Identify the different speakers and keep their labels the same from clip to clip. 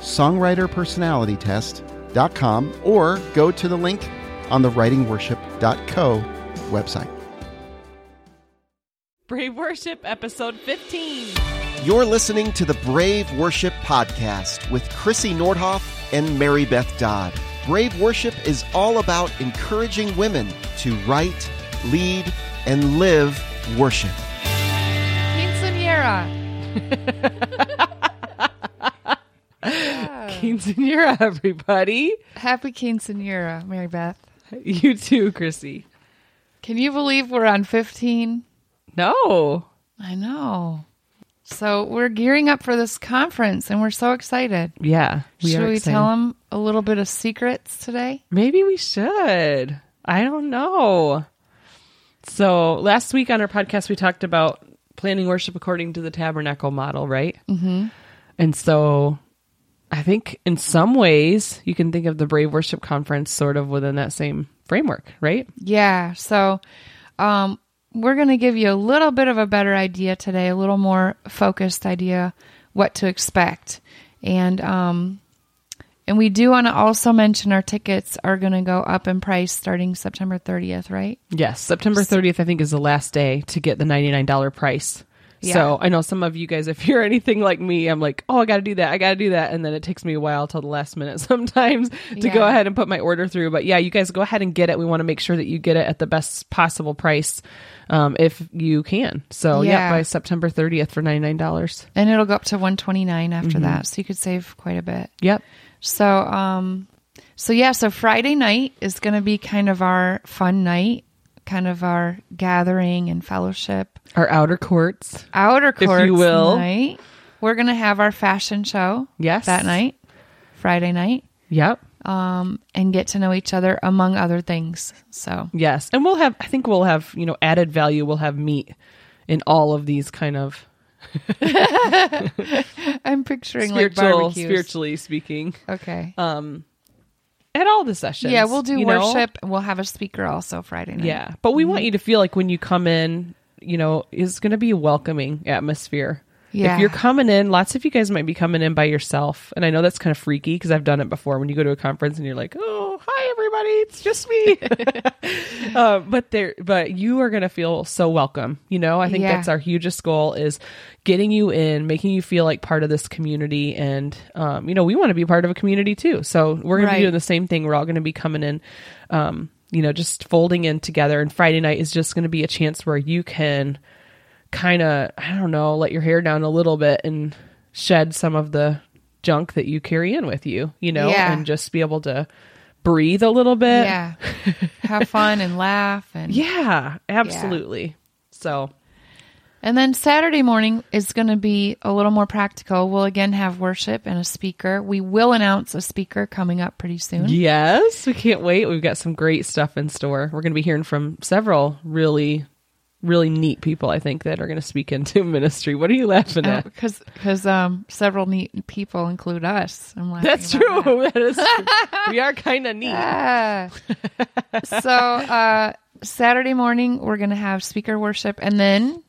Speaker 1: songwriterpersonalitytest.com or go to the link on the writingworship.co website.
Speaker 2: Brave Worship, episode 15.
Speaker 3: You're listening to the Brave Worship Podcast with Chrissy Nordhoff and Mary Beth Dodd. Brave Worship is all about encouraging women to write, lead, and live worship.
Speaker 4: Quinceanera.
Speaker 2: Quinceanera, everybody.
Speaker 4: Happy quinceanera, Mary Beth.
Speaker 2: You too, Chrissy.
Speaker 4: Can you believe we're on 15?
Speaker 2: No.
Speaker 4: I know. So we're gearing up for this conference and we're so excited.
Speaker 2: Yeah.
Speaker 4: Should
Speaker 2: are
Speaker 4: we
Speaker 2: excited.
Speaker 4: tell them a little bit of secrets today?
Speaker 2: Maybe we should. I don't know. So last week on our podcast, we talked about planning worship according to the tabernacle model, right? Mm-hmm. And so I think in some ways you can think of the Brave Worship Conference sort of within that same framework, right?
Speaker 4: Yeah. So um, we're going to give you a little bit of a better idea today, a little more focused idea what to expect. And um, and we do want to also mention our tickets are going to go up in price starting September 30th, right?
Speaker 2: Yes, September 30th, I think, is the last day to get the $99 price.
Speaker 4: Yeah.
Speaker 2: So I know some of you guys, if you're anything like me, I'm like, oh, I got to do that. I got to do that. And then it takes me a while till the last minute sometimes to go ahead and put my order through. But yeah, you guys go ahead and get it. We want to make sure that you get it at the best possible price um, if you can. So yeah,
Speaker 4: Yeah.
Speaker 2: by September 30th for $99.
Speaker 4: And it'll go up to 129 after that. So you could save quite a bit.
Speaker 2: Yep.
Speaker 4: So, um, so yeah, so Friday night is going to be kind of our fun night, kind of our gathering and fellowship.
Speaker 2: Our outer courts.
Speaker 4: Outer courts, if you
Speaker 2: will.
Speaker 4: night. We're going to have our fashion show.
Speaker 2: Yes.
Speaker 4: That night, Friday night,
Speaker 2: Yep.
Speaker 4: um, and get to know each other among other things. So,
Speaker 2: Yes. And we'll have, I think we'll have, you know, added value. We'll have meat in all of these kind of
Speaker 4: I'm picturing like barbecues.
Speaker 2: spiritually speaking.
Speaker 4: Okay.
Speaker 2: um at all the sessions.
Speaker 4: yeah, we'll do
Speaker 2: you know?
Speaker 4: worship. and We'll have a speaker also Friday night.
Speaker 2: Yeah, but we
Speaker 4: Mm-hmm.
Speaker 2: want you to feel like when you come in, you know, it's going to be a welcoming atmosphere.
Speaker 4: Yeah.
Speaker 2: If you're coming in, lots of you guys might be coming in by yourself, and I know that's kind of freaky because I've done it before. When you go to a conference and you're like, "Oh, hi everybody, it's just me," uh, but there, but you are going to feel so welcome. You know, I think
Speaker 4: Yeah.
Speaker 2: that's our hugest goal is getting you in, making you feel like part of this community, and um, you know, we want to be part of a community too. So we're going to be doing the same thing. We're all going to be coming in. Um, you know, just folding in together. And Friday night is just going to be a chance where you can kind of, I don't know, let your hair down a little bit and shed some of the junk that you carry in with you, you know,
Speaker 4: Yeah.
Speaker 2: and just be able to breathe a little bit.
Speaker 4: Yeah. have fun and laugh and
Speaker 2: Yeah, absolutely. So,
Speaker 4: And then Saturday morning is going to be a little more practical. We'll again have worship and a speaker. We will announce a speaker coming up pretty soon.
Speaker 2: yes, we can't wait. We've got some great stuff in store. We're going to be hearing from several really, really neat people, I think, that are going to speak into ministry. What are you laughing at?
Speaker 4: Because because um several neat people include us. I'm laughing
Speaker 2: That's true. That is true. we are kind of neat.
Speaker 4: that. Ah. so uh Saturday morning we're gonna have speaker worship and then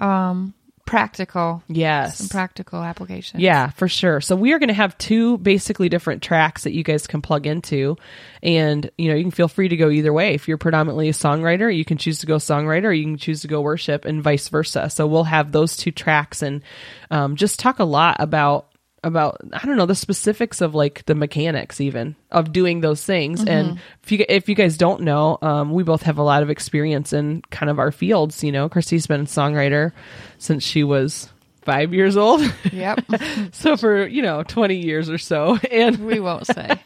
Speaker 4: um practical
Speaker 2: Yes.
Speaker 4: some practical applications.
Speaker 2: Yeah, for sure. So we are going to have two basically different tracks that you guys can plug into. And, you know, you can feel free to go either way. If you're predominantly a songwriter, you can choose to go songwriter or you can choose to go worship and vice versa. So we'll have those two tracks and um, just talk a lot about about I don't know the specifics of like the mechanics even of doing those things. And if you if you guys don't know um, we both have a lot of experience in kind of our fields you know. Chrissy's been a songwriter since she was five years old.
Speaker 4: Yep.
Speaker 2: so for you know 20 years or so. And
Speaker 4: we won't say.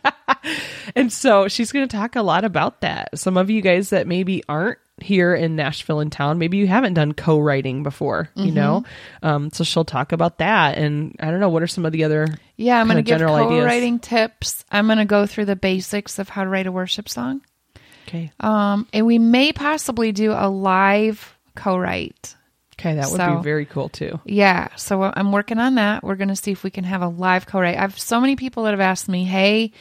Speaker 2: and so she's going to talk a lot about that. Some of you guys that maybe aren't here in Nashville in town, maybe you haven't done co-writing before, you know. Um, so she'll talk about that, and I don't know what are some of the other
Speaker 4: Yeah, I'm going to give
Speaker 2: general
Speaker 4: co-writing tips. I'm going to go through the basics of how to write a worship song.
Speaker 2: Okay,
Speaker 4: Um, and we may possibly do a live co-write.
Speaker 2: okay, that would
Speaker 4: so-
Speaker 2: be very cool too.
Speaker 4: Yeah, so I'm working on that. We're going to see if we can have a live co-write. I've so many people that have asked me, "Hey,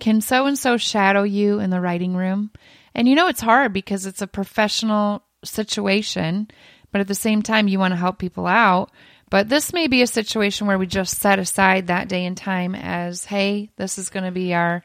Speaker 4: can so and so shadow you in the writing room?" And you know it's hard because it's a professional situation, but at the same time you want to help people out. But this may be a situation where we just set aside that day and time as, "Hey, this is going to be our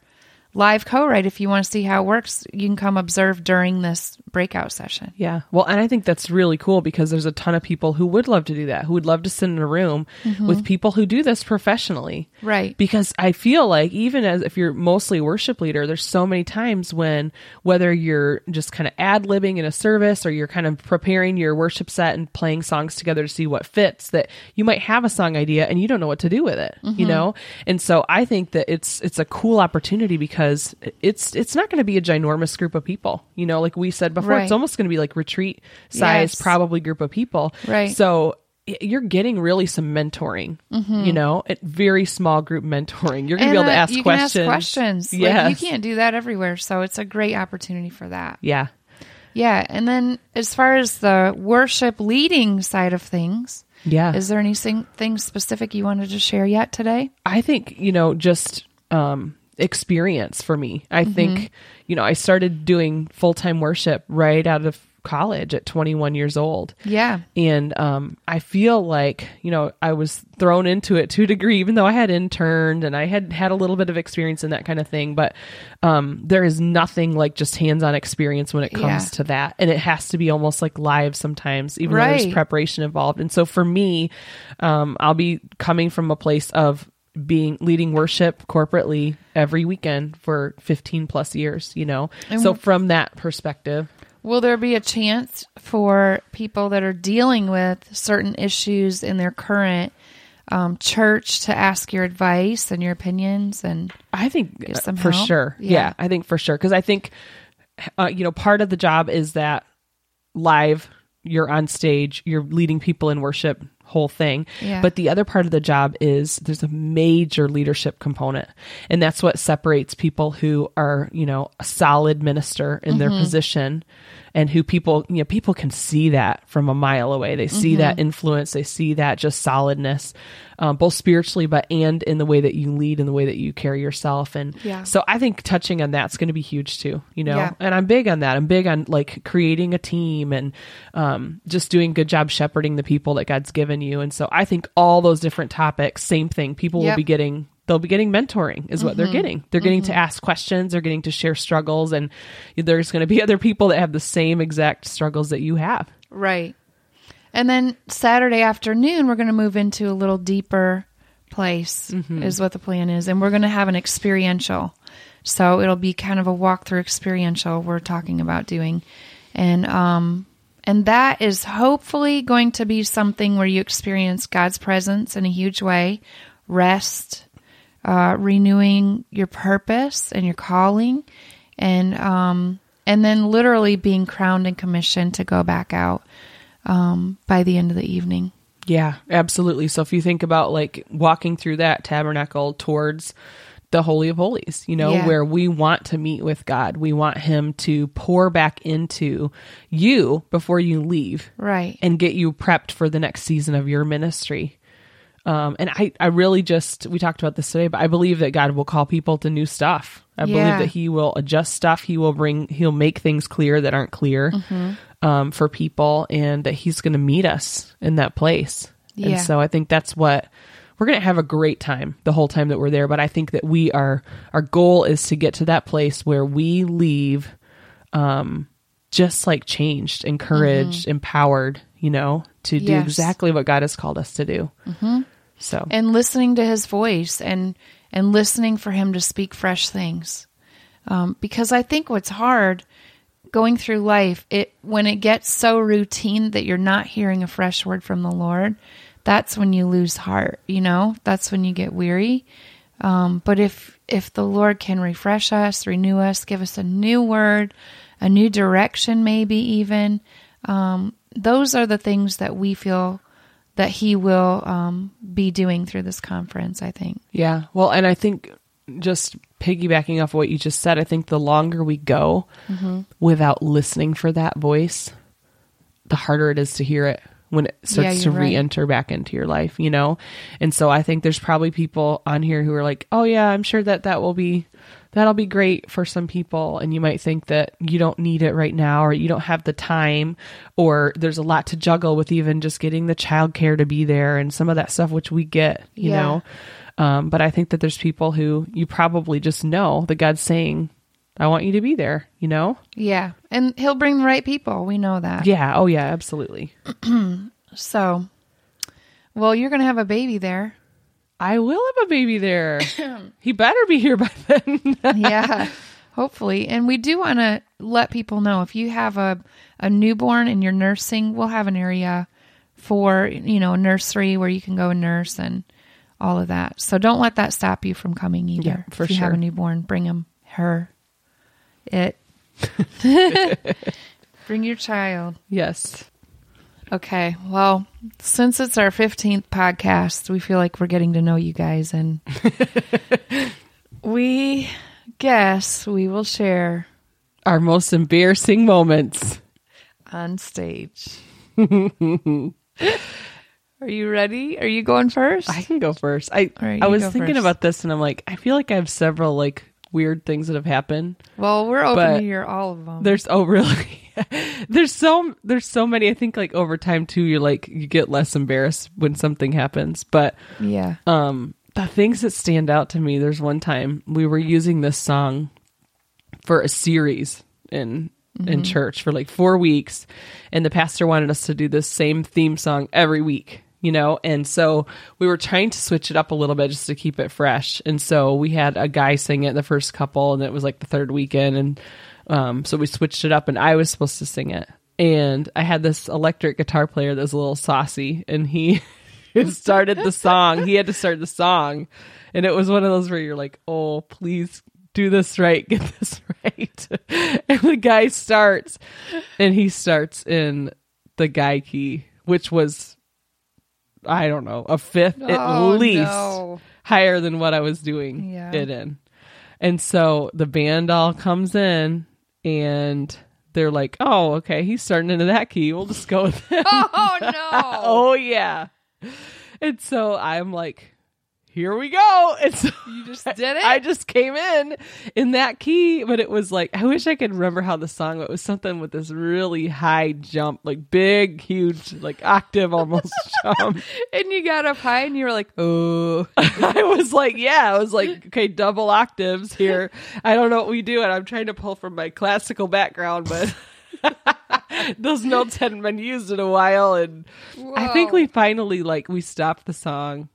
Speaker 4: live co-write. If you want to see how it works, you can come observe during this breakout session."
Speaker 2: Yeah. Well, and I think that's really cool because there's a ton of people who would love to do that, who would love to sit in a room mm-hmm. with people who do this professionally.
Speaker 4: Right.
Speaker 2: Because I feel like even as if you're mostly a worship leader, there's so many times when whether you're just kind of ad libbing in a service or you're kind of preparing your worship set and playing songs together to see what fits, that you might have a song idea and you don't know what to do with it. You mm-hmm. know? And so I think that it's it's a cool opportunity because it's it's not going to be a ginormous group of people. You know, like we said before,
Speaker 4: Right.
Speaker 2: it's almost going to be like retreat size
Speaker 4: Yes.
Speaker 2: probably group of people.
Speaker 4: Right.
Speaker 2: So you're getting really some mentoring, you know, at very small group mentoring. You're going to be able to
Speaker 4: uh,
Speaker 2: ask questions.
Speaker 4: Ask questions.
Speaker 2: Yes.
Speaker 4: Like, you can't do that everywhere, so it's a great opportunity for that.
Speaker 2: Yeah.
Speaker 4: Yeah, and then as far as the worship leading side of things,
Speaker 2: Yeah.
Speaker 4: is there anything thing specific you wanted to share yet today?
Speaker 2: I think, you know, just um experience for me. I
Speaker 4: Mm-hmm.
Speaker 2: think, you know, I started doing full-time worship right out of college at 21 years old.
Speaker 4: Yeah,
Speaker 2: and um, I feel like you know I was thrown into it to a degree, even though I had interned and I had had a little bit of experience in that kind of thing. But um, there is nothing like just hands-on experience when it comes
Speaker 4: Yeah.
Speaker 2: to that, and it has to be almost like live sometimes, even though there's preparation involved. And so for me, um, I'll be coming from a place of being leading worship corporately every weekend for 15 plus years you know so from that perspective
Speaker 4: Will there be a chance for people that are dealing with certain issues in their current um, church to ask your advice and your opinions? And
Speaker 2: I think uh, for
Speaker 4: help?
Speaker 2: sure.
Speaker 4: Yeah.
Speaker 2: Yeah. I think for sure because I think uh, you know part of the job is that live you're on stage, you're leading people in worship whole thing.
Speaker 4: Yeah.
Speaker 2: But the other part of the job is there's a major leadership component. And that's what separates people who are, you know, a solid minister in their mm-hmm. position and who people, you know, people can see that from a mile away. They see that mm-hmm. influence, they see that just solidness, um, both spiritually, but and in the way that you lead and the way that you carry yourself. And
Speaker 4: Yeah.
Speaker 2: so I think touching on that's going to be huge too, you know,
Speaker 4: Yeah.
Speaker 2: and I'm big on that. I'm big on like creating a team and um, just doing a good job shepherding the people that God's given you. And so I think all those different topics, same thing. People will be getting. They'll be getting mentoring, is what they're getting. They're getting to ask questions. They're getting to share struggles, and there's going to be other people that have the same exact struggles that you have.
Speaker 4: Right. And then Saturday afternoon, we're going to move into a little deeper place, is what the plan is. And we're going to have an experiential. So it'll be kind of a walkthrough experiential we're talking about doing. And, um, and that is hopefully going to be something where you experience God's presence in a huge way, rest, uh, renewing your purpose and your calling, and um, and then literally being crowned and commissioned to go back out um, by the end of the evening.
Speaker 2: Yeah, absolutely. So if you think about like walking through that tabernacle towards the Holy of Holies, you know,
Speaker 4: Yeah.
Speaker 2: where we want to meet with God, we want Him to pour back into you before you leave
Speaker 4: Right.
Speaker 2: and get you prepped for the next season of your ministry. Um, and I, I really just, we talked about this today, but I believe that God will call people to new stuff. I
Speaker 4: Yeah.
Speaker 2: believe that He will adjust stuff. He will bring, He'll make things clear that aren't clear
Speaker 4: Mm-hmm.
Speaker 2: um, for people, and that He's going to meet us in that place.
Speaker 4: Yeah.
Speaker 2: And so I think that's what we're going to have a great time the whole time that we're there. But I think that we are, our goal is to get to that place where we leave um, just like changed, encouraged, empowered, you know, to do
Speaker 4: Mm-hmm. Yes.
Speaker 2: exactly what God has called us to do. Mm-hmm. So,
Speaker 4: and listening to his voice and and listening for him to speak fresh things um, because i think what's hard going through life it when it gets so routine that you're not hearing a fresh word from the lord that's when you lose heart you know that's when you get weary um, but if if the lord can refresh us renew us give us a new word a new direction, maybe even. Um, those are the things that we feel that he will um, be doing through this conference, I think.
Speaker 2: Yeah. Well, and I think just piggybacking off what you just said, I think the longer we go without listening for that voice, the harder it is to hear it when it starts
Speaker 4: Yeah,
Speaker 2: to
Speaker 4: right.
Speaker 2: re-enter back into your life, you know? And so I think there's probably people on here who are like, "Oh yeah, I'm sure that that will be that'll be great for some people." And you might think that you don't need it right now or you don't have the time or there's a lot to juggle with even just getting the childcare to be there and some of that stuff which we get, you
Speaker 4: Yeah.
Speaker 2: know. Um, but I think that there's people who you probably just know that God's saying, I want you to be there, you know?
Speaker 4: Yeah. And he'll bring the right people. We know that.
Speaker 2: Yeah. Oh, yeah, absolutely.
Speaker 4: So, well, you're going to have a baby there.
Speaker 2: I will have a baby there. he better be here by then.
Speaker 4: yeah, hopefully. And we do want to let people know if you have a, a newborn and you're nursing, we'll have an area for, you know, a nursery where you can go and nurse and all of that. So don't let that stop you from coming either.
Speaker 2: Yeah, for
Speaker 4: if you have a newborn, bring him, her, it. bring your child.
Speaker 2: yes.
Speaker 4: Okay. Well, since it's our 15th podcast, we feel like we're getting to know you guys and we guess we will share
Speaker 2: Our most embarrassing moments.
Speaker 4: on stage. Are you ready? Are you going first?
Speaker 2: I can go first. I
Speaker 4: right,
Speaker 2: I was thinking
Speaker 4: first.
Speaker 2: about this and I'm like, I feel like I have several like weird things that have happened.
Speaker 4: well, we're open
Speaker 2: but
Speaker 4: to hear all of them.
Speaker 2: There's oh really? there's so there's so many. I think like over time too, you're like you get less embarrassed when something happens. But
Speaker 4: yeah.
Speaker 2: um the things that stand out to me, there's one time we were using this song for a series in in church for like 4 weeks and the pastor wanted us to do this same theme song every week you know? And so we were trying to switch it up a little bit just to keep it fresh. And so we had a guy sing it the first couple and it was like the third weekend and um, so we switched it up and i was supposed to sing it. And i had this electric guitar player that was a little saucy and he started the song. He had to start the song. And it was one of those where you're like oh please do this right get this right. And the guy starts and he starts in the guy key which was i don't know a fifth at
Speaker 4: Oh,
Speaker 2: least
Speaker 4: no.
Speaker 2: higher than what i was doing
Speaker 4: Yeah.
Speaker 2: it in and so the band all comes in and they're like oh okay he's starting into that key we'll just go with it
Speaker 4: Oh no.
Speaker 2: oh yeah and so i'm like here we go and so
Speaker 4: You just did it?
Speaker 2: I just came in in that key, but it was like I wish I could remember how the song. It was something with this really high jump, like big, huge, like octave almost jump.
Speaker 4: and you got up high and you were like, "Oh."
Speaker 2: I was like, yeah, I was like, okay, double octaves here. I don't know what we do, and I'm trying to pull from my classical background, but. Those notes hadn't been used in a while, and I think we finally like we stopped the song,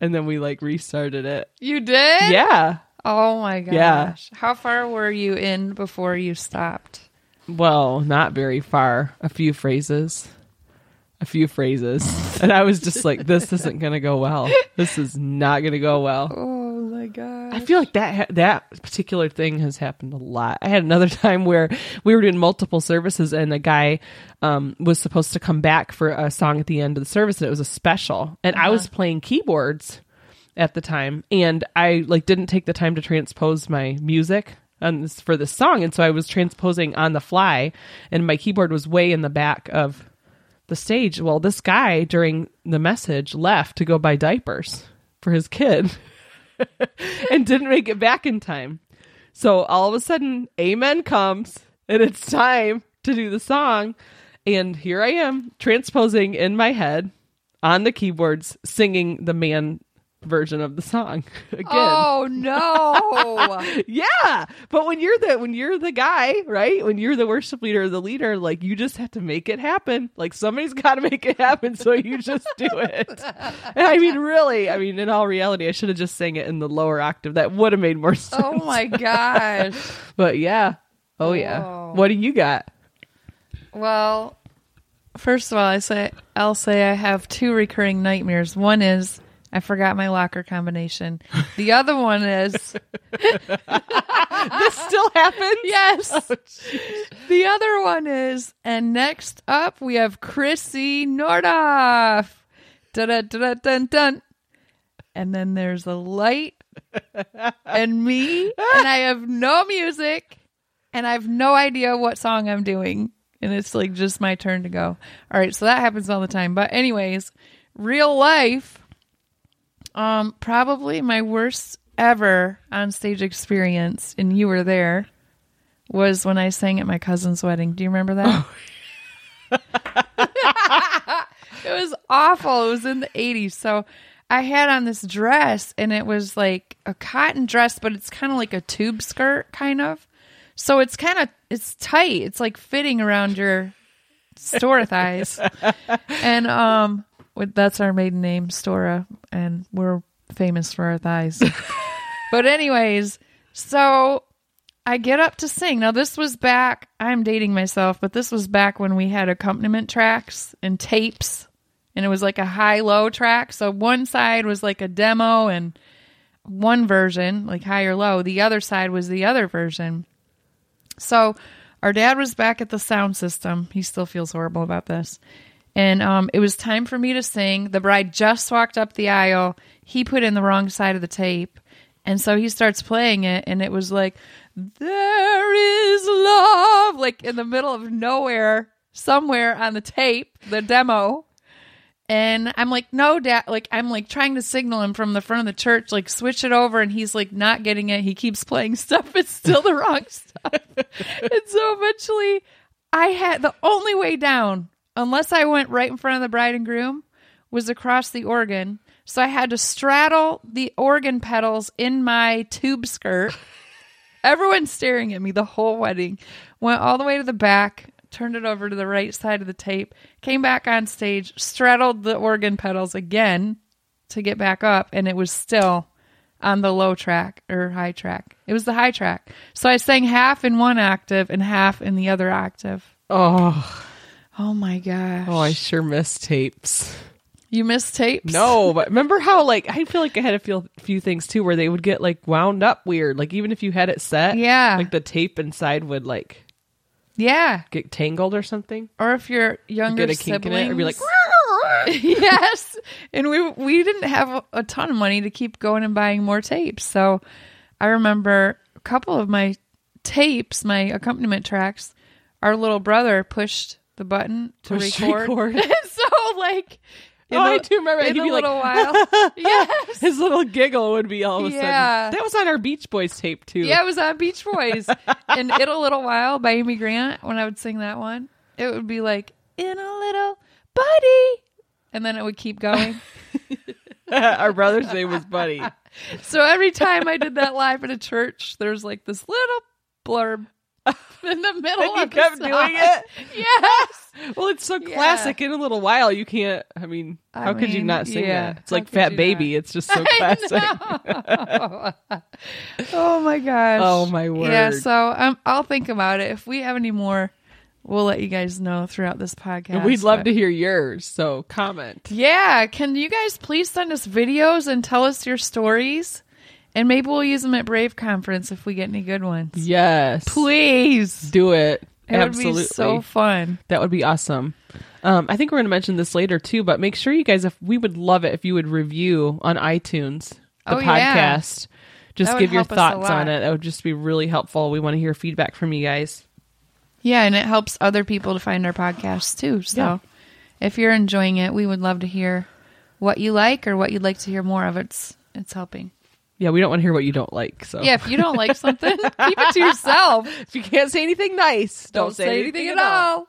Speaker 2: and then we like restarted it.
Speaker 4: You did?
Speaker 2: Yeah,
Speaker 4: Oh my gosh.
Speaker 2: Yeah.
Speaker 4: How far were you in before you stopped?
Speaker 2: Well, not very far. A few phrases. A few phrases. And I was just like, this isn't going to go well. This is not going to go well.
Speaker 4: Oh. Oh my god.
Speaker 2: I feel like that ha- that particular thing has happened a lot. I had another time where we were doing multiple services and a guy um, was supposed to come back for a song at the end of the service and it was a special. And I was playing keyboards at the time and I like didn't take the time to transpose my music on this for this song and so I was transposing on the fly and my keyboard was way in the back of the stage. Well, this guy during the message left to go buy diapers for his kid and didn't make it back in time. So all of a sudden, Amen comes and it's time to do the song. And here I am transposing in my head on the keyboards, singing the man version of the song again.
Speaker 4: Oh no.
Speaker 2: Yeah, but when you're the when you're the guy, right? When you're the worship leader, or the leader, like you just have to make it happen. Like somebody's got to make it happen, so you just do it. And I mean, really, I mean, in all reality, I should have just sang it in the lower octave. That would have made more sense.
Speaker 4: oh my gosh.
Speaker 2: But yeah, oh yeah.
Speaker 4: Whoa.
Speaker 2: What do you got?
Speaker 4: Well, first of all, I say I'll say I have two recurring nightmares. One is I forgot my locker combination. The other one is
Speaker 2: this still happens.
Speaker 4: yes. Oh, the other one is, and next up we have Chrissy Nordhoff. And then there's a light and me, and I have no music, and I have no idea what song I'm doing. And it's like just my turn to go. All right, so that happens all the time. But anyways, real life, um, probably my worst ever on stage experience, and you were there, was when I sang at my cousin's wedding. Do you remember that? it was awful. It was in the 80s. So I had on this dress, and it was like a cotton dress, but it's kind of like a tube skirt, kind of. So it's kind of it's tight. It's like fitting around your store thighs. and um that's our maiden name, Stora, and we're famous for our thighs. but anyways, so I get up to sing. Now this was back I'm dating myself, but this was back when we had accompaniment tracks and tapes and it was like a high low track. So one side was like a demo and one version, like high or low. The other side was the other version. So our dad was back at the sound system. He still feels horrible about this. And um, it was time for me to sing. The bride just walked up the aisle. He put in the wrong side of the tape. And so he starts playing it, and it was like, There is love, like in the middle of nowhere, somewhere on the tape, the demo. And I'm like, no, dad. Like, I'm like trying to signal him from the front of the church, like, switch it over. And he's like, not getting it. He keeps playing stuff. It's still the wrong stuff. and so eventually, I had the only way down, unless I went right in front of the bride and groom, was across the organ. So I had to straddle the organ pedals in my tube skirt. Everyone's staring at me the whole wedding. Went all the way to the back, turned it over to the right side of the tape, came back on stage, straddled the organ pedals again to get back up, and it was still on the low track or high track. It was the high track. So I sang half in one octave and half in the other octave.
Speaker 2: Oh,
Speaker 4: Oh my gosh.
Speaker 2: oh, I sure miss tapes.
Speaker 4: you missed tapes?
Speaker 2: No, but remember how like I feel like I had a few few things too where they would get like wound up weird. Like even if you had it set,
Speaker 4: Yeah.
Speaker 2: like the tape inside would like
Speaker 4: Yeah.
Speaker 2: get tangled or something.
Speaker 4: Or if your younger
Speaker 2: Get a kink in it, or be like,
Speaker 4: yes. And we we didn't have a ton of money to keep going and buying more tapes. So I remember a couple of my tapes, my accompaniment tracks, our little brother pushed the button to
Speaker 2: Push
Speaker 4: record.
Speaker 2: record.
Speaker 4: So like in
Speaker 2: Oh,
Speaker 4: a-
Speaker 2: I do remember.
Speaker 4: in a
Speaker 2: be like,
Speaker 4: little while. yes.
Speaker 2: his little giggle would be all of a
Speaker 4: Yeah.
Speaker 2: sudden. That was on our Beach Boys tape too.
Speaker 4: Yeah, it was on Beach Boys. and In a Little While by Amy Grant, when I would sing that one, it would be like, In a Little Buddy. And then it would keep going.
Speaker 2: our brother's name was Buddy.
Speaker 4: so every time I did that live at a church, there's like this little blurb in the middle
Speaker 2: And you
Speaker 4: of
Speaker 2: kept doing it?
Speaker 4: Yes.
Speaker 2: Well, it's so
Speaker 4: Yeah.
Speaker 2: classic. In a little while, you can't. I mean,
Speaker 4: I
Speaker 2: how could you not sing
Speaker 4: yeah,
Speaker 2: that? It's
Speaker 4: how
Speaker 2: like Fat Baby.
Speaker 4: not?
Speaker 2: It's just so classic.
Speaker 4: oh my gosh.
Speaker 2: Oh, my word Yeah,
Speaker 4: so um, I'll think about it. If we have any more, we'll let you guys know throughout this podcast.
Speaker 2: We'd love
Speaker 4: but-
Speaker 2: to hear yours. So comment.
Speaker 4: Yeah, can you guys please send us videos and tell us your stories? And maybe we'll use them at Brave Conference if we get any good ones.
Speaker 2: Yes,
Speaker 4: Please.
Speaker 2: do it.
Speaker 4: It
Speaker 2: Absolutely,
Speaker 4: would be so fun.
Speaker 2: that would be awesome. Um, I think we're going to mention this later too, but make sure you guys, if we would love it if you would review on iTunes the
Speaker 4: Oh, yeah.
Speaker 2: podcast. Just
Speaker 4: That
Speaker 2: give your
Speaker 4: help us a
Speaker 2: thoughts on it. That would just be really helpful. We want to hear feedback from you guys.
Speaker 4: Yeah, and it helps other people to find our podcast too. So
Speaker 2: Yeah.
Speaker 4: if you're enjoying it, we would love to hear what you like or what you'd like to hear more of. It's it's helping.
Speaker 2: Yeah, we don't want to hear what you don't like. So
Speaker 4: Yeah, if you don't like something, keep it to yourself.
Speaker 2: if you can't say anything nice, don't,
Speaker 4: Don't, say anything, at all.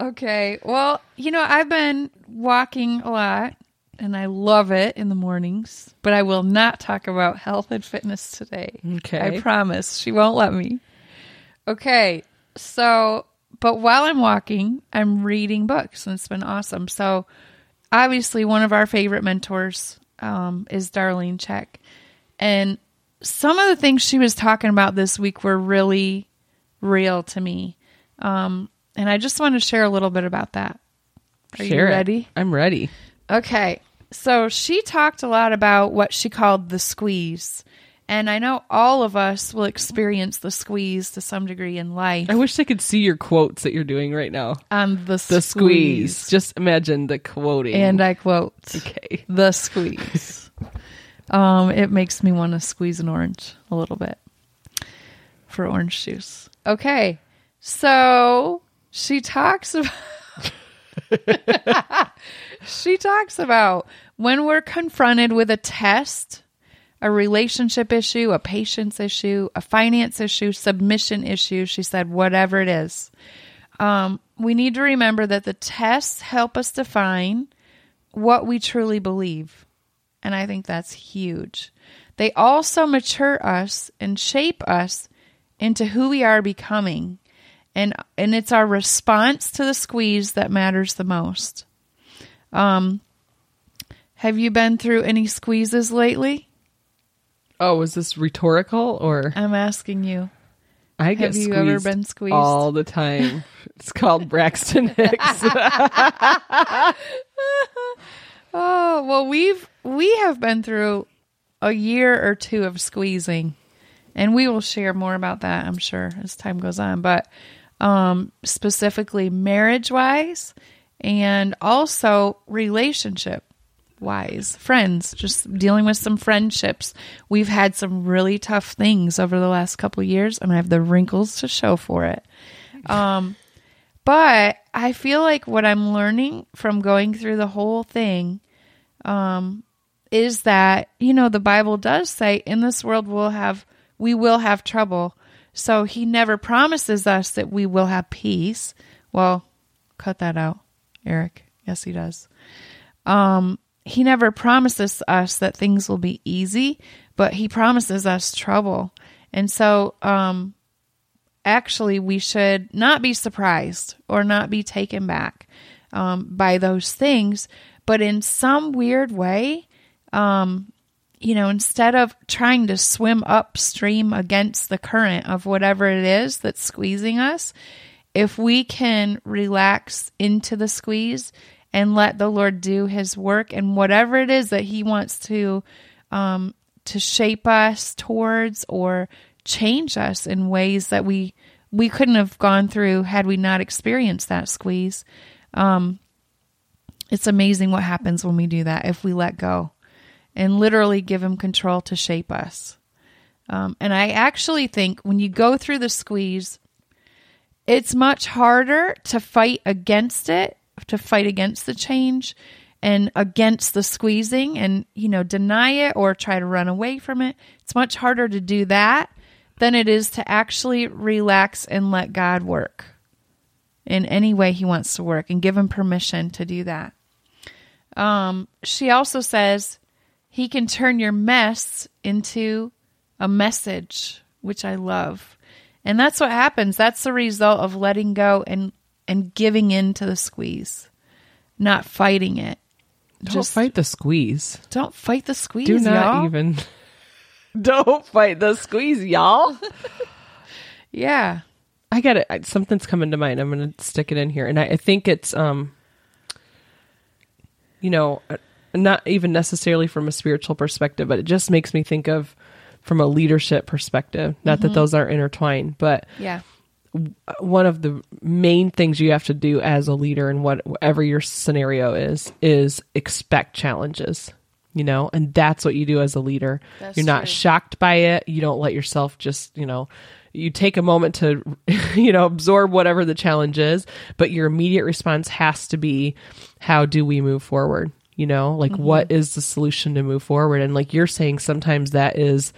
Speaker 4: Okay. Well, you know, I've been walking a lot and I love it in the mornings, but I will not talk about health and fitness today.
Speaker 2: Okay.
Speaker 4: I promise. She won't let me. Okay. So, but while I'm walking, I'm reading books and it's been awesome. So, obviously, one of our favorite mentors um, is Darlene Zschech. And some of the things she was talking about this week were really real to me. Um, and I just want to share a little bit about that. Are
Speaker 2: Share
Speaker 4: you
Speaker 2: it.
Speaker 4: ready?
Speaker 2: I'm ready.
Speaker 4: Okay. so she talked a lot about what she called the squeeze. And I know all of us will experience the squeeze to some degree in life.
Speaker 2: I wish I could see your quotes that you're doing right now.
Speaker 4: Um, the,
Speaker 2: The squeeze. Just imagine the quoting.
Speaker 4: And I quote,
Speaker 2: okay.
Speaker 4: the squeeze. um, it makes me want to squeeze an orange a little bit for orange juice. Okay. So she talks about she talks about when we're confronted with a test, a relationship issue, a patience issue, a finance issue, submission issue, she said, whatever it is. Um, we need to remember that the tests help us define what we truly believe. And I think that's huge. They also mature us and shape us into who we are becoming. And and it's our response to the squeeze that matters the most. Um have you been through any squeezes lately?
Speaker 2: Oh, is this rhetorical or
Speaker 4: I'm asking you.
Speaker 2: I get
Speaker 4: Have you ever been squeezed?
Speaker 2: all the time? it's called Braxton Hicks.
Speaker 4: Oh, well we've we have been through a year or two of squeezing. And we will share more about that, I'm sure, as time goes on. But um specifically marriage wise and also relationship wise, friends, just dealing with some friendships. We've had some really tough things over the last couple years and I have the wrinkles to show for it. Um but I feel like what I'm learning from going through the whole thing um, is that you know the Bible does say in this world we'll have we will have trouble. So He never promises us that we will have peace. Well, cut that out, Eric. Yes, He does. Um, he never promises us that things will be easy, but He promises us trouble. And so, um, actually we should not be surprised or not be taken back um, by those things. But in some weird way um, you know instead of trying to swim upstream against the current of whatever it is that's squeezing us if we can relax into the squeeze and let the lord do his work and whatever it is that he wants to um, to shape us towards or change us in ways that we we couldn't have gone through had we not experienced that squeeze. Um, it's amazing what happens when we do that if we let go and literally give him control to shape us. Um, and I actually think when you go through the squeeze, it's much harder to fight against it, to fight against the change and against the squeezing and, you know, deny it or try to run away from it. It's much harder to do that than it is to actually relax and let God work in any way He wants to work and give Him permission to do that. Um, she also says He can turn your mess into a message, which I love. And that's what happens. That's the result of letting go and, and giving in to the squeeze, not fighting it.
Speaker 2: Don't fight the squeeze.
Speaker 4: Don't fight the squeeze.
Speaker 2: Do not
Speaker 4: y'all.
Speaker 2: even. Don't fight the squeeze, y'all.
Speaker 4: Yeah.
Speaker 2: I got it. I- Something's coming to mind. I'm going to stick it in here, and I, I think it's, um, you know, uh, not even necessarily from a spiritual perspective, but it just makes me think of from a leadership perspective. Not that those aren't intertwined, but
Speaker 4: Yeah.
Speaker 2: one of the main things you have to do as a leader and what- whatever your scenario is is expect challenges you know and that's what you do as a leader.
Speaker 4: That's
Speaker 2: you're not
Speaker 4: true.
Speaker 2: shocked by it. You don't let yourself just you know you take a moment to you know absorb whatever the challenge is but your immediate response has to be how do we move forward? You know like mm-hmm. what is the solution to move forward? And like you're saying sometimes that is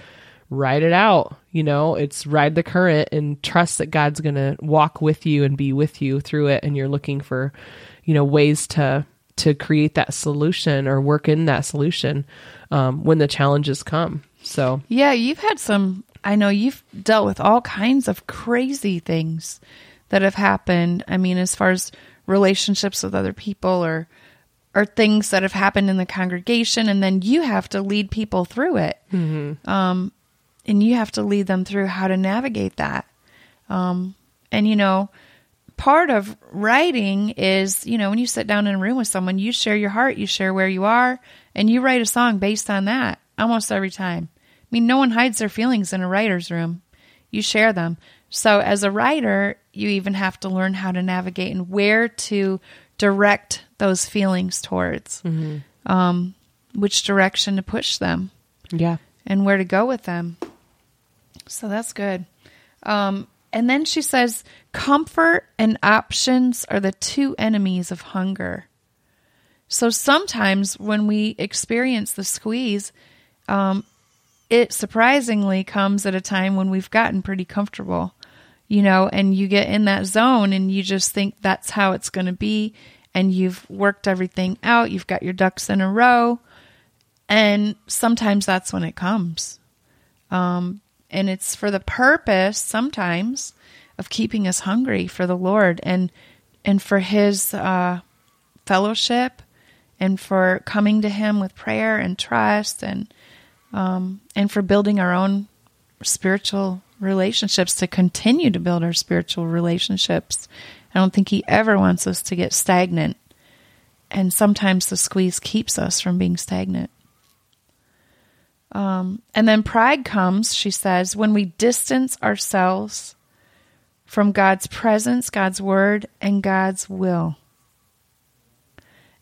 Speaker 2: ride it out you know? It's ride the current and trust that god's going to walk with you and be with you through it. And you're looking for you know ways to to create that solution or work in that solution um, when the challenges come so
Speaker 4: Yeah, you've had some. I know you've dealt with all kinds of crazy things that have happened. I mean, as far as relationships with other people or or things that have happened in the congregation, and then you have to lead people through it. Mm-hmm. Um, and you have to lead them through how to navigate that. Um, and you know, part of writing is, you know, when you sit down in a room with someone, you share your heart, you share where you are, and you write a song based on that almost every time. I mean, no one hides their feelings in a writer's room. You share them. So as a writer, you even have to learn how to navigate and where to direct those feelings towards, um, which direction to push them
Speaker 2: Yeah.
Speaker 4: and where to go with them. So that's good. Um, and then she says, comfort and options are the two enemies of hunger. So sometimes when we experience the squeeze, um, it surprisingly comes at a time when we've gotten pretty comfortable, you know, and you get in that zone and you just think that's how it's going to be. And you've worked everything out, you've got your ducks in a row. And sometimes that's when it comes. Um, and it's for the purpose sometimes of keeping us hungry for the Lord and and for His uh, fellowship and for coming to Him with prayer and trust and um, and for building our own spiritual relationships to continue to build our spiritual relationships. I don't think He ever wants us to get stagnant, and sometimes the squeeze keeps us from being stagnant. Um, and then pride comes, she says, when we distance ourselves from God's presence, God's word, and God's will.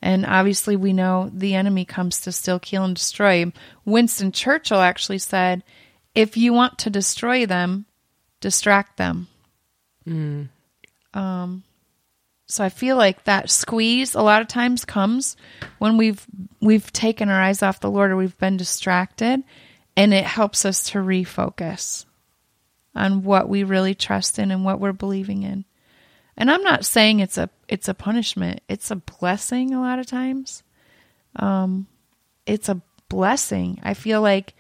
Speaker 4: And obviously, we know the enemy comes to steal, kill, and destroy. Winston Churchill actually said, if you want to destroy them, distract them. Um, so I feel like that squeeze a lot of times comes when we've we've taken our eyes off the Lord or we've been distracted, and it helps us to refocus on what we really trust in and what we're believing in. And I'm not saying it's a it's a punishment. It's a blessing a lot of times. Um it's a blessing. I feel like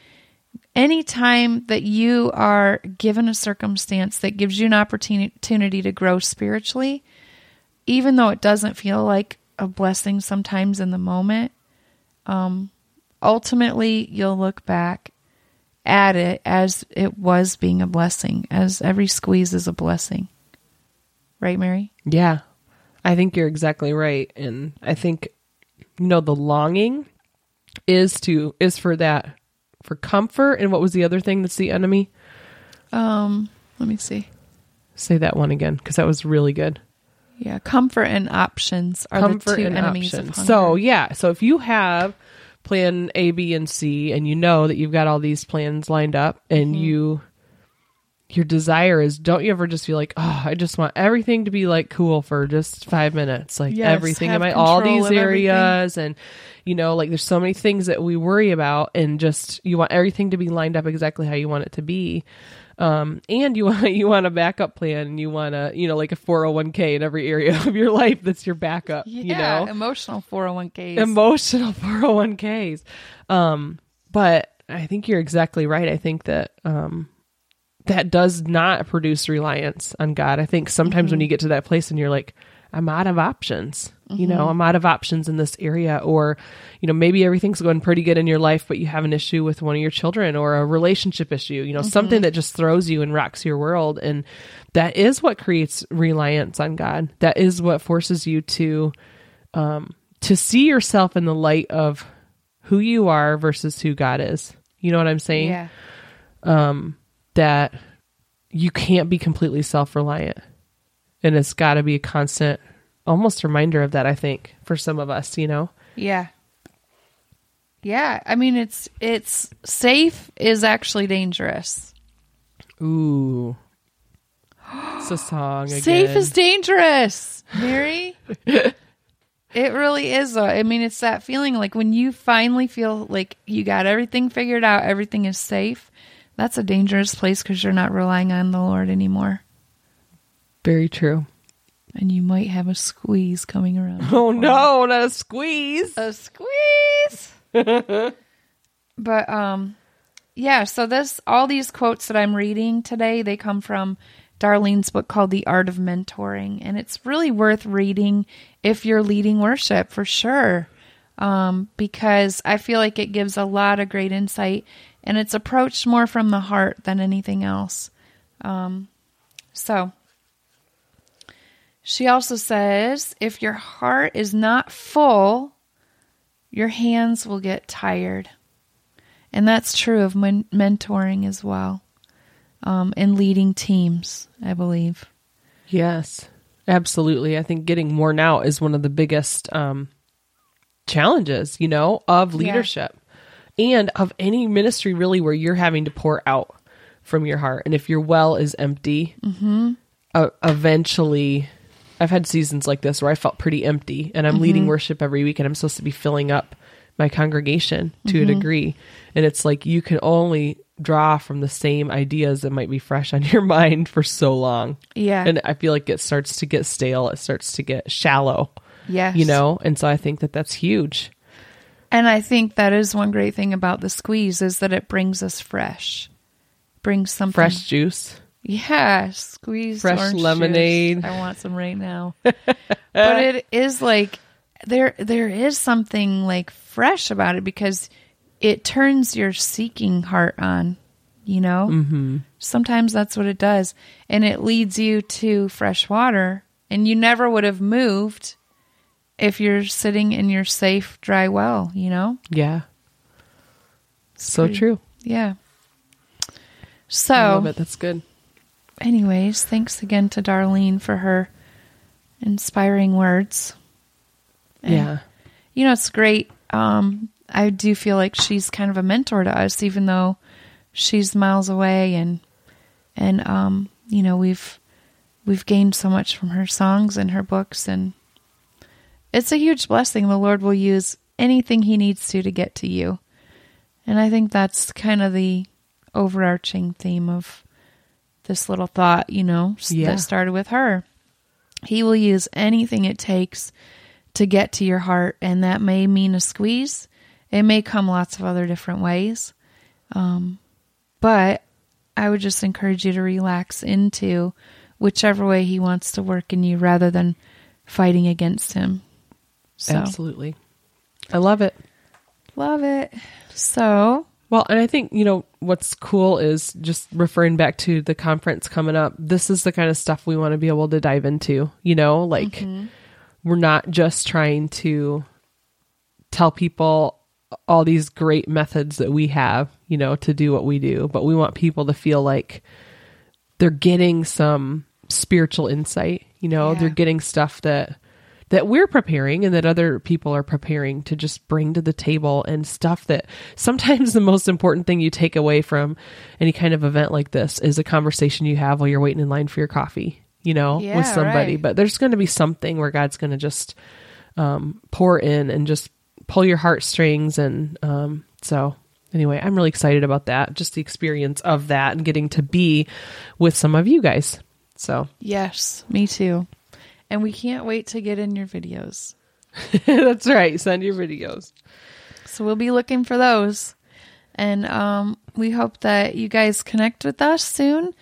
Speaker 4: anytime that you are given a circumstance that gives you an opportunity to grow spiritually, even though it doesn't feel like a blessing sometimes in the moment, um, ultimately you'll look back at it as it was being a blessing, as every squeeze is a blessing. Right, Mary?
Speaker 2: Yeah. I think you're exactly right. And I think, you know, the longing is to, is for that, for comfort. And what was the other thing that's the enemy?
Speaker 4: Um, let me see.
Speaker 2: Say that one again, because that was really good.
Speaker 4: Yeah, comfort and options are
Speaker 2: comfort
Speaker 4: the two enemies
Speaker 2: options.
Speaker 4: of hunger.
Speaker 2: So yeah, so if you have plan A, B, and C, and you know that you've got all these plans lined up, and
Speaker 4: Mm-hmm.
Speaker 2: you your desire is, don't you ever just feel like, oh, I just want everything to be like cool for just five minutes, like
Speaker 4: Yes,
Speaker 2: everything in my all these
Speaker 4: of everything.
Speaker 2: areas, and you know, like there's so many things that we worry about, and just you want everything to be lined up exactly how you want it to be um and you want you want a backup plan and you want a you know like a 401k in every area of your life that's your backup
Speaker 4: yeah,
Speaker 2: you know?
Speaker 4: emotional 401ks.
Speaker 2: emotional 401ks um but i think you're exactly right. I think that um that does not produce reliance on god. I think sometimes when you get to that place and you're like i'm out of options you know mm-hmm. i'm out of options in this area or you know maybe everything's going pretty good in your life but you have an issue with one of your children or a relationship issue you know something mm-hmm. that just throws you and rocks your world and that is what creates reliance on god that is what forces you to um, to see yourself in the light of who you are versus who God is. You know what I'm saying?
Speaker 4: yeah.
Speaker 2: Um, that you can't be completely self reliant. And it's got to be a constant, almost reminder of that, I think, for some of us, you know?
Speaker 4: Yeah. Yeah, I mean it's it's safe is actually dangerous.
Speaker 2: Ooh. It's a song again.
Speaker 4: Safe is dangerous, Mary. it really is. Though. I mean, it's that feeling like when you finally feel like you got everything figured out, everything is safe. That's a dangerous place because you're not relying on the Lord anymore,
Speaker 2: Very true.
Speaker 4: And you might have a squeeze coming around.
Speaker 2: Oh, no, not a squeeze.
Speaker 4: a squeeze. but um yeah, so this all these quotes that I'm reading today, they come from Darlene's book called The Art of Mentoring, and it's really worth reading if you're leading worship for sure. Um, because I feel like it gives a lot of great insight and it's approached more from the heart than anything else. Um, so She also says if your heart is not full, your hands will get tired. And that's true of men- mentoring as well um, and leading teams, I believe.
Speaker 2: Yes, absolutely. I think getting worn out is one of the biggest um, challenges, you know, of leadership and of any ministry really where you're having to pour out from your heart. And if your well is empty, uh, eventually, I've had seasons like this where I felt pretty empty and I'm leading mm-hmm. worship every week and I'm supposed to be filling up my congregation to a mm-hmm. degree. And it's like you can only draw from the same ideas that might be fresh on your mind for so long.
Speaker 4: Yeah.
Speaker 2: And I feel like it starts to get stale. It starts to get shallow,
Speaker 4: yes.
Speaker 2: you know? And so I think that that's huge.
Speaker 4: And I think that is one great thing about the squeeze is that it brings us fresh. Brings something
Speaker 2: Fresh juice.
Speaker 4: Yeah, squeezed
Speaker 2: Fresh
Speaker 4: orange
Speaker 2: lemonade.
Speaker 4: juice. I want some right now. but it is like there there is something like fresh about it because it turns your seeking heart on, you know? Mm-hmm. Sometimes that's what it does. And it leads you to fresh water. And you never would have moved if you're sitting in your safe, dry well, you know?
Speaker 2: Yeah. So
Speaker 4: pretty-
Speaker 2: true.
Speaker 4: Yeah. So.
Speaker 2: That's good.
Speaker 4: Anyways, thanks again to Darlene for her inspiring words. And,
Speaker 2: Yeah.
Speaker 4: You know, it's great. Um, I do feel like she's kind of a mentor to us, even though she's miles away and and um, you know, we've we've gained so much from her songs and her books and it's a huge blessing. The Lord will use anything he needs to to get to you. And I think that's kind of the overarching theme of this little thought, you know,
Speaker 2: Yeah.
Speaker 4: that started with her. He will use anything it takes to get to your heart, and that may mean a squeeze. It may come lots of other different ways. Um, but I would just encourage you to relax into whichever way he wants to work in you rather than fighting against him. So,
Speaker 2: Absolutely. I love it.
Speaker 4: love it. So,
Speaker 2: Well, and I think, you know, what's cool is just referring back to the conference coming up. This is the kind of stuff we want to be able to dive into, you know, like mm-hmm. we're not just trying to tell people all these great methods that we have, you know, to do what we do, but we want people to feel like they're getting some spiritual insight, you know,
Speaker 4: Yeah.
Speaker 2: they're getting stuff that that we're preparing and that other people are preparing to just bring to the table and stuff that sometimes the most important thing you take away from any kind of event like this is a conversation you have while you're waiting in line for your coffee, you know,
Speaker 4: Yeah,
Speaker 2: with somebody.
Speaker 4: right.
Speaker 2: But there's going to be something where God's going to just um, pour in and just pull your heartstrings. And um, so, anyway, I'm really excited about that. Just the experience of that and getting to be with some of you guys. So,
Speaker 4: yes, me too. And we can't wait to get in your videos.
Speaker 2: that's right. Send your videos.
Speaker 4: So we'll be looking for those. And um, we hope that you guys connect with us soon.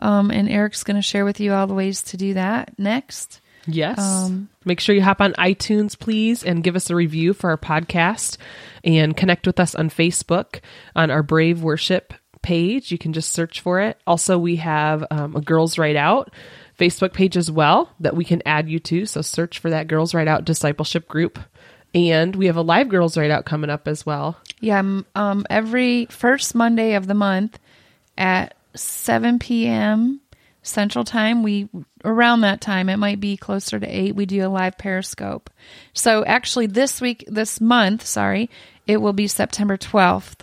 Speaker 4: Um, and Eric's going to share with you all the ways to do that next.
Speaker 2: Yes.
Speaker 4: Um,
Speaker 2: Make sure you hop on iTunes, please, and give us a review for our podcast and connect with us on Facebook on our Brave Worship page. You can just search for it. Also, we have um, a Girls Write Out Facebook page as well that we can add you to. So search for that Girls Write Out discipleship group. And we have a live Girls Write Out coming up as well.
Speaker 4: Yeah, um, every first Monday of the month at 7 p.m. Central Time, we around that time, it might be closer to 8, we do a live Periscope. So actually this week, this month, sorry, it will be September 12th,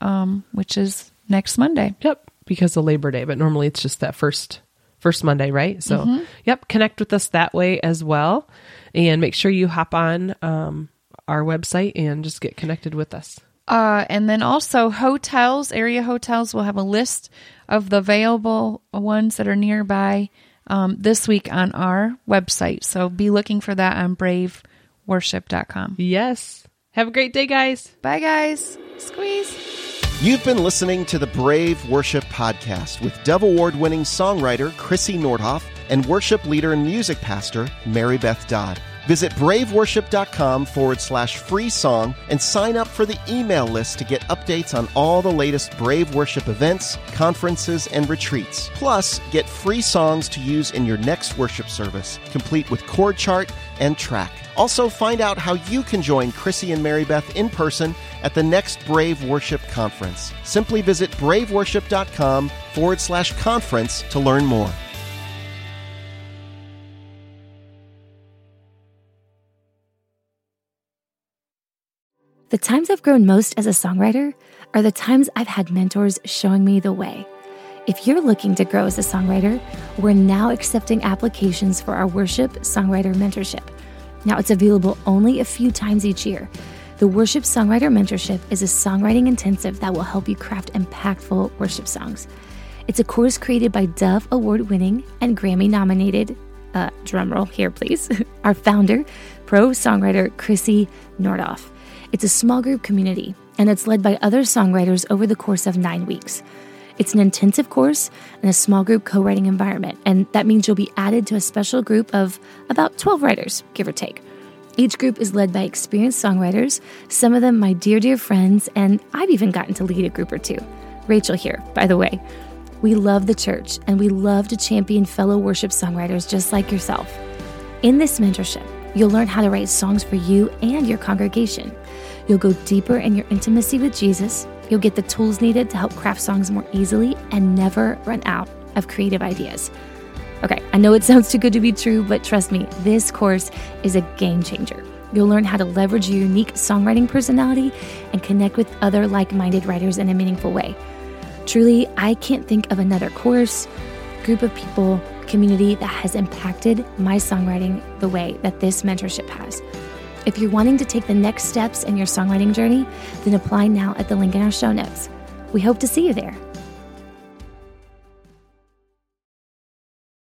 Speaker 4: um, which is next Monday.
Speaker 2: Yep, because of Labor Day, but normally it's just that first first Monday, right? So, yep, connect with us that way as well, and make sure you hop on um, our website and just get connected with us.
Speaker 4: Uh, and then also hotels, area hotels will have a list of the available ones that are nearby um, this week on our website. So be looking for that on braveworship.com.
Speaker 2: Yes. Have a great day, guys.
Speaker 4: Bye, guys. Squeeze.
Speaker 3: You've been listening to the Brave Worship Podcast with Dove Award winning songwriter Chrissy Nordhoff and worship leader and music pastor Mary Beth Dodd. Visit braveworship.com forward slash free song and sign up for the email list to get updates on all the latest Brave Worship events, conferences, and retreats. Plus, get free songs to use in your next worship service, complete with chord chart and track. Also, find out how you can join Chrissy and Mary Beth in person at the next Brave Worship Conference. Simply visit braveworship.com forward slash conference to learn more.
Speaker 5: The times I've grown most as a songwriter are the times I've had mentors showing me the way. If you're looking to grow as a songwriter, we're now accepting applications for our worship songwriter mentorship. Now, it's available only a few times each year. The Worship Songwriter Mentorship is a songwriting intensive that will help you craft impactful worship songs. It's a course created by Dove Award winning and Grammy nominated, uh, drumroll here please, our founder, pro songwriter Chrissy Nordhoff. It's a small group community, and it's led by other songwriters over the course of nine weeks. It's an intensive course and a small group co writing environment, and that means you'll be added to a special group of about 12 writers, give or take. Each group is led by experienced songwriters, some of them my dear, dear friends, and I've even gotten to lead a group or two. Rachel here, by the way. We love the church and we love to champion fellow worship songwriters just like yourself. In this mentorship, you'll learn how to write songs for you and your congregation. You'll go deeper in your intimacy with Jesus. You'll get the tools needed to help craft songs more easily and never run out of creative ideas. Okay, I know it sounds too good to be true, but trust me, this course is a game changer. You'll learn how to leverage your unique songwriting personality and connect with other like minded writers in a meaningful way. Truly, I can't think of another course, group of people, community that has impacted my songwriting the way that this mentorship has. If you're wanting to take the next steps in your songwriting journey, then apply now at the link in our show notes. We hope to see you there.